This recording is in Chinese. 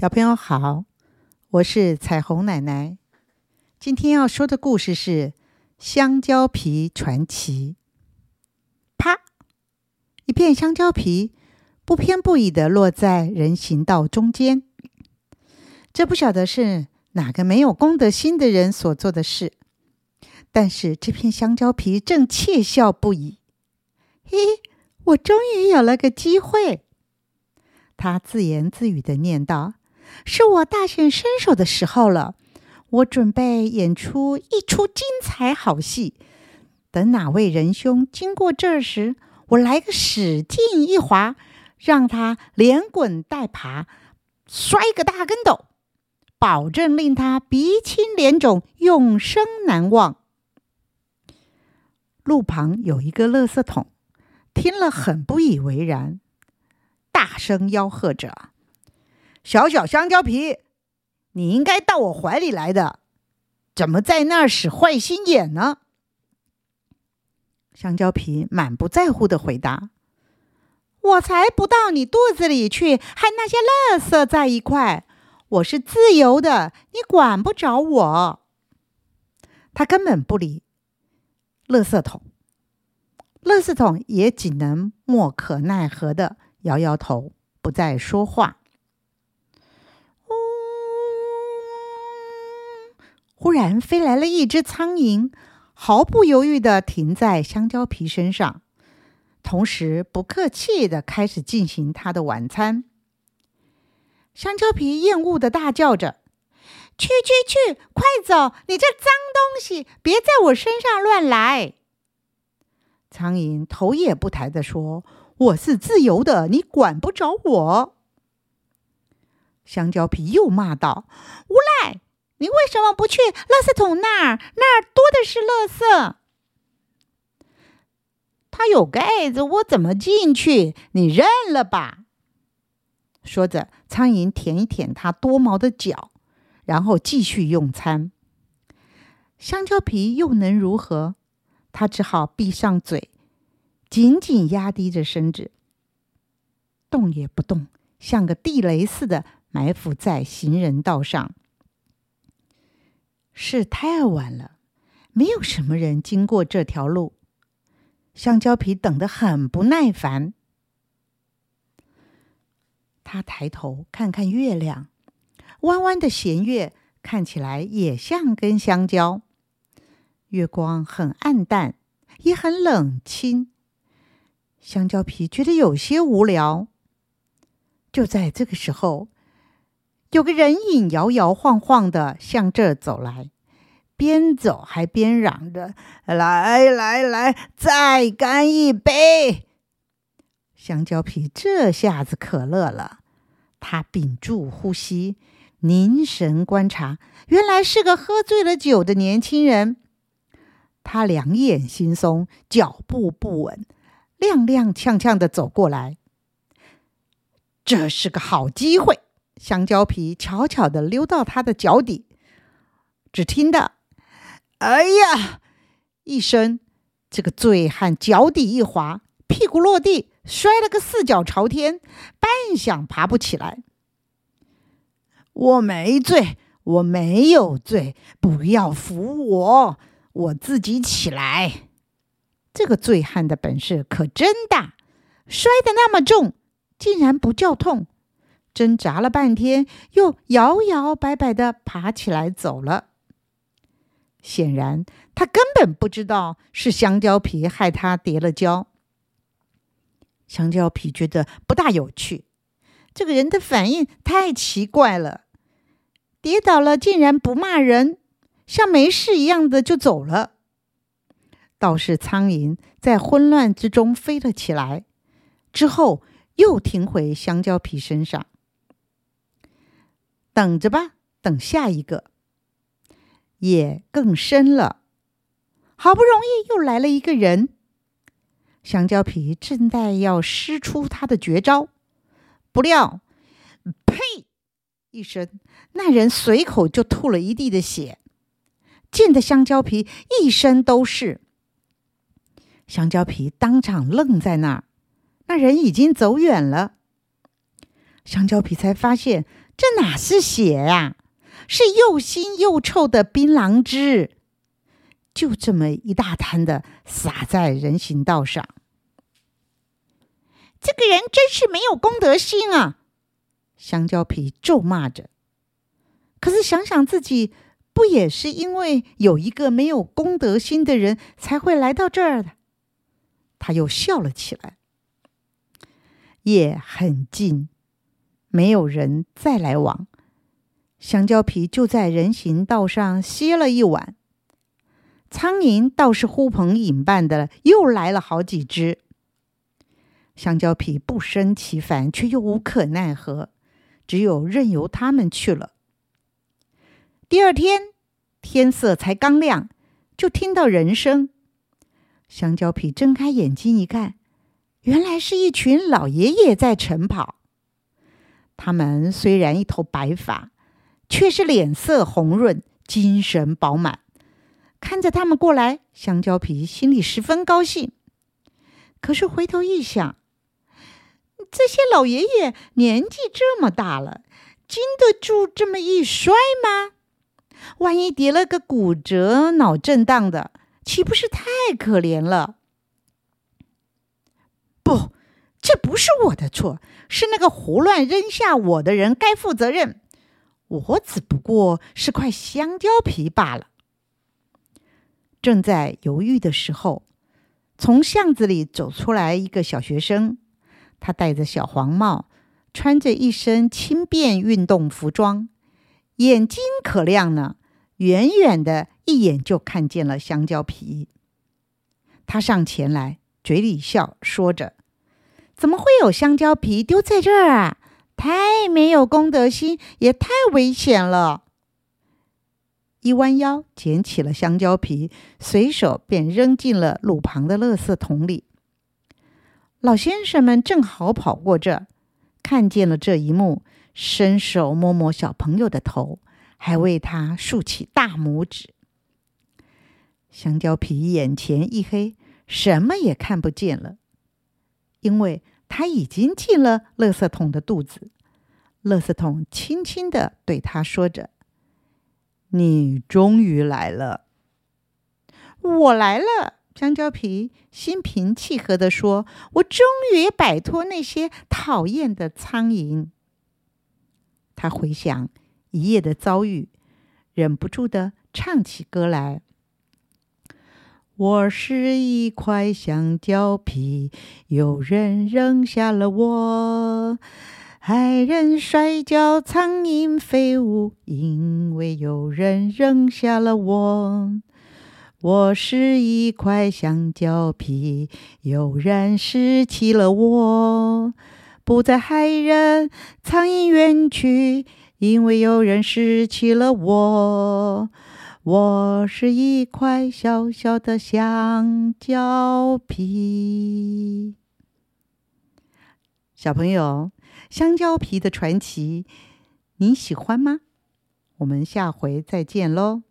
小朋友好，我是彩虹奶奶。今天要说的故事是《香蕉皮传奇》。啪！一片香蕉皮不偏不倚的落在人行道中间。这不晓得是哪个没有公德心的人所做的事，但是这片香蕉皮正窃笑不已。嘿，我终于有了个机会！他自言自语的念道。是我大显身手的时候了，我准备演出一出精彩好戏。等哪位仁兄经过这时，我来个使劲一滑，让他连滚带爬，摔个大跟斗，保证令他鼻青脸肿，永生难忘。路旁有一个垃圾桶，听了很不以为然，大声吆喝着。小小香蕉皮，你应该到我怀里来的，怎么在那儿使坏心眼呢？香蕉皮满不在乎的回答：“我才不到你肚子里去，和那些垃圾在一块。我是自由的，你管不着我。”他根本不理垃圾桶，垃圾桶也只能莫可奈何的摇摇头，不再说话。忽然飞来了一只苍蝇，毫不犹豫地停在香蕉皮身上，同时不客气地开始进行他的晚餐。香蕉皮厌恶地大叫着：“去去去，快走！你这脏东西，别在我身上乱来！”苍蝇头也不抬地说：“我是自由的，你管不着我。”香蕉皮又骂道：“无赖！”你为什么不去垃圾桶那儿？那儿多的是垃圾。它有盖子，我怎么进去？你认了吧。说着，苍蝇舔一舔它多毛的脚，然后继续用餐。香蕉皮又能如何？他只好闭上嘴，紧紧压低着身子，动也不动，像个地雷似的埋伏在行人道上。是太晚了，没有什么人经过这条路。香蕉皮等得很不耐烦。他抬头看看月亮，弯弯的弦月看起来也像根香蕉。月光很暗淡，也很冷清。香蕉皮觉得有些无聊。就在这个时候。有个人影摇摇晃晃的向这走来，边走还边嚷着：“来来来，再干一杯！”香蕉皮这下子可乐了，他屏住呼吸，凝神观察，原来是个喝醉了酒的年轻人。他两眼惺忪，脚步不稳，踉踉跄跄的走过来。这是个好机会。香蕉皮悄悄地溜到他的脚底，只听到“哎呀”一声，这个醉汉脚底一滑，屁股落地，摔了个四脚朝天，半晌爬不起来。我没醉，我没有醉，不要扶我，我自己起来。这个醉汉的本事可真大，摔得那么重，竟然不叫痛。挣扎了半天，又摇摇摆摆的爬起来走了。显然，他根本不知道是香蕉皮害他跌了跤。香蕉皮觉得不大有趣，这个人的反应太奇怪了。跌倒了竟然不骂人，像没事一样的就走了。倒是苍蝇在混乱之中飞了起来，之后又停回香蕉皮身上。等着吧，等下一个，夜更深了。好不容易又来了一个人，香蕉皮正在要施出他的绝招，不料，呸！一声，那人随口就吐了一地的血，溅得香蕉皮一身都是。香蕉皮当场愣在那儿，那人已经走远了。香蕉皮才发现。这哪是血呀？是又腥又臭的槟榔汁，就这么一大滩的洒在人行道上。这个人真是没有公德心啊！香蕉皮咒骂着。可是想想自己，不也是因为有一个没有公德心的人才会来到这儿的？他又笑了起来。夜很静，没有人再来往。香蕉皮就在人行道上歇了一晚。苍蝇倒是呼朋引伴的，又来了好几只。香蕉皮不胜其烦，却又无可奈何，只有任由他们去了。第二天天色才刚亮，就听到人声。香蕉皮睁开眼睛一看，原来是一群老爷爷在晨跑。他们虽然一头白发，却是脸色红润，精神饱满。看着他们过来，香蕉皮心里十分高兴。可是回头一想，这些老爷爷年纪这么大了，经得住这么一摔吗？万一跌了个骨折、脑震荡的，岂不是太可怜了？不，这不是我的错，是那个胡乱扔下我的人该负责任。我只不过是块香蕉皮罢了。正在犹豫的时候，从巷子里走出来一个小学生。他戴着小黄帽，穿着一身轻便运动服装，眼睛可亮呢。远远的一眼就看见了香蕉皮。他上前来，嘴里笑，说着：“怎么会有香蕉皮丢在这儿啊？太没有公德心，也太危险了。”一弯腰捡起了香蕉皮，随手便扔进了路旁的垃圾桶里。老先生们正好跑过这，看见了这一幕，伸手摸摸小朋友的头，还为他竖起大拇指。香蕉皮眼前一黑，什么也看不见了，因为他已经进了垃圾桶的肚子。垃圾桶轻轻的对他说着：“你终于来了，我来了。”香蕉皮心平气和地说：“我终于摆脱那些讨厌的苍蝇。”他回想一夜的遭遇，忍不住的唱起歌来：“我是一块香蕉皮，有人扔下了我，害人摔跤，苍蝇飞舞，因为有人扔下了我。”我是一块香蕉皮，有人拾起了我，不再害人，苍蝇远去，因为有人拾起了我。我是一块小小的香蕉皮。小朋友，香蕉皮的传奇，你喜欢吗？我们下回再见喽。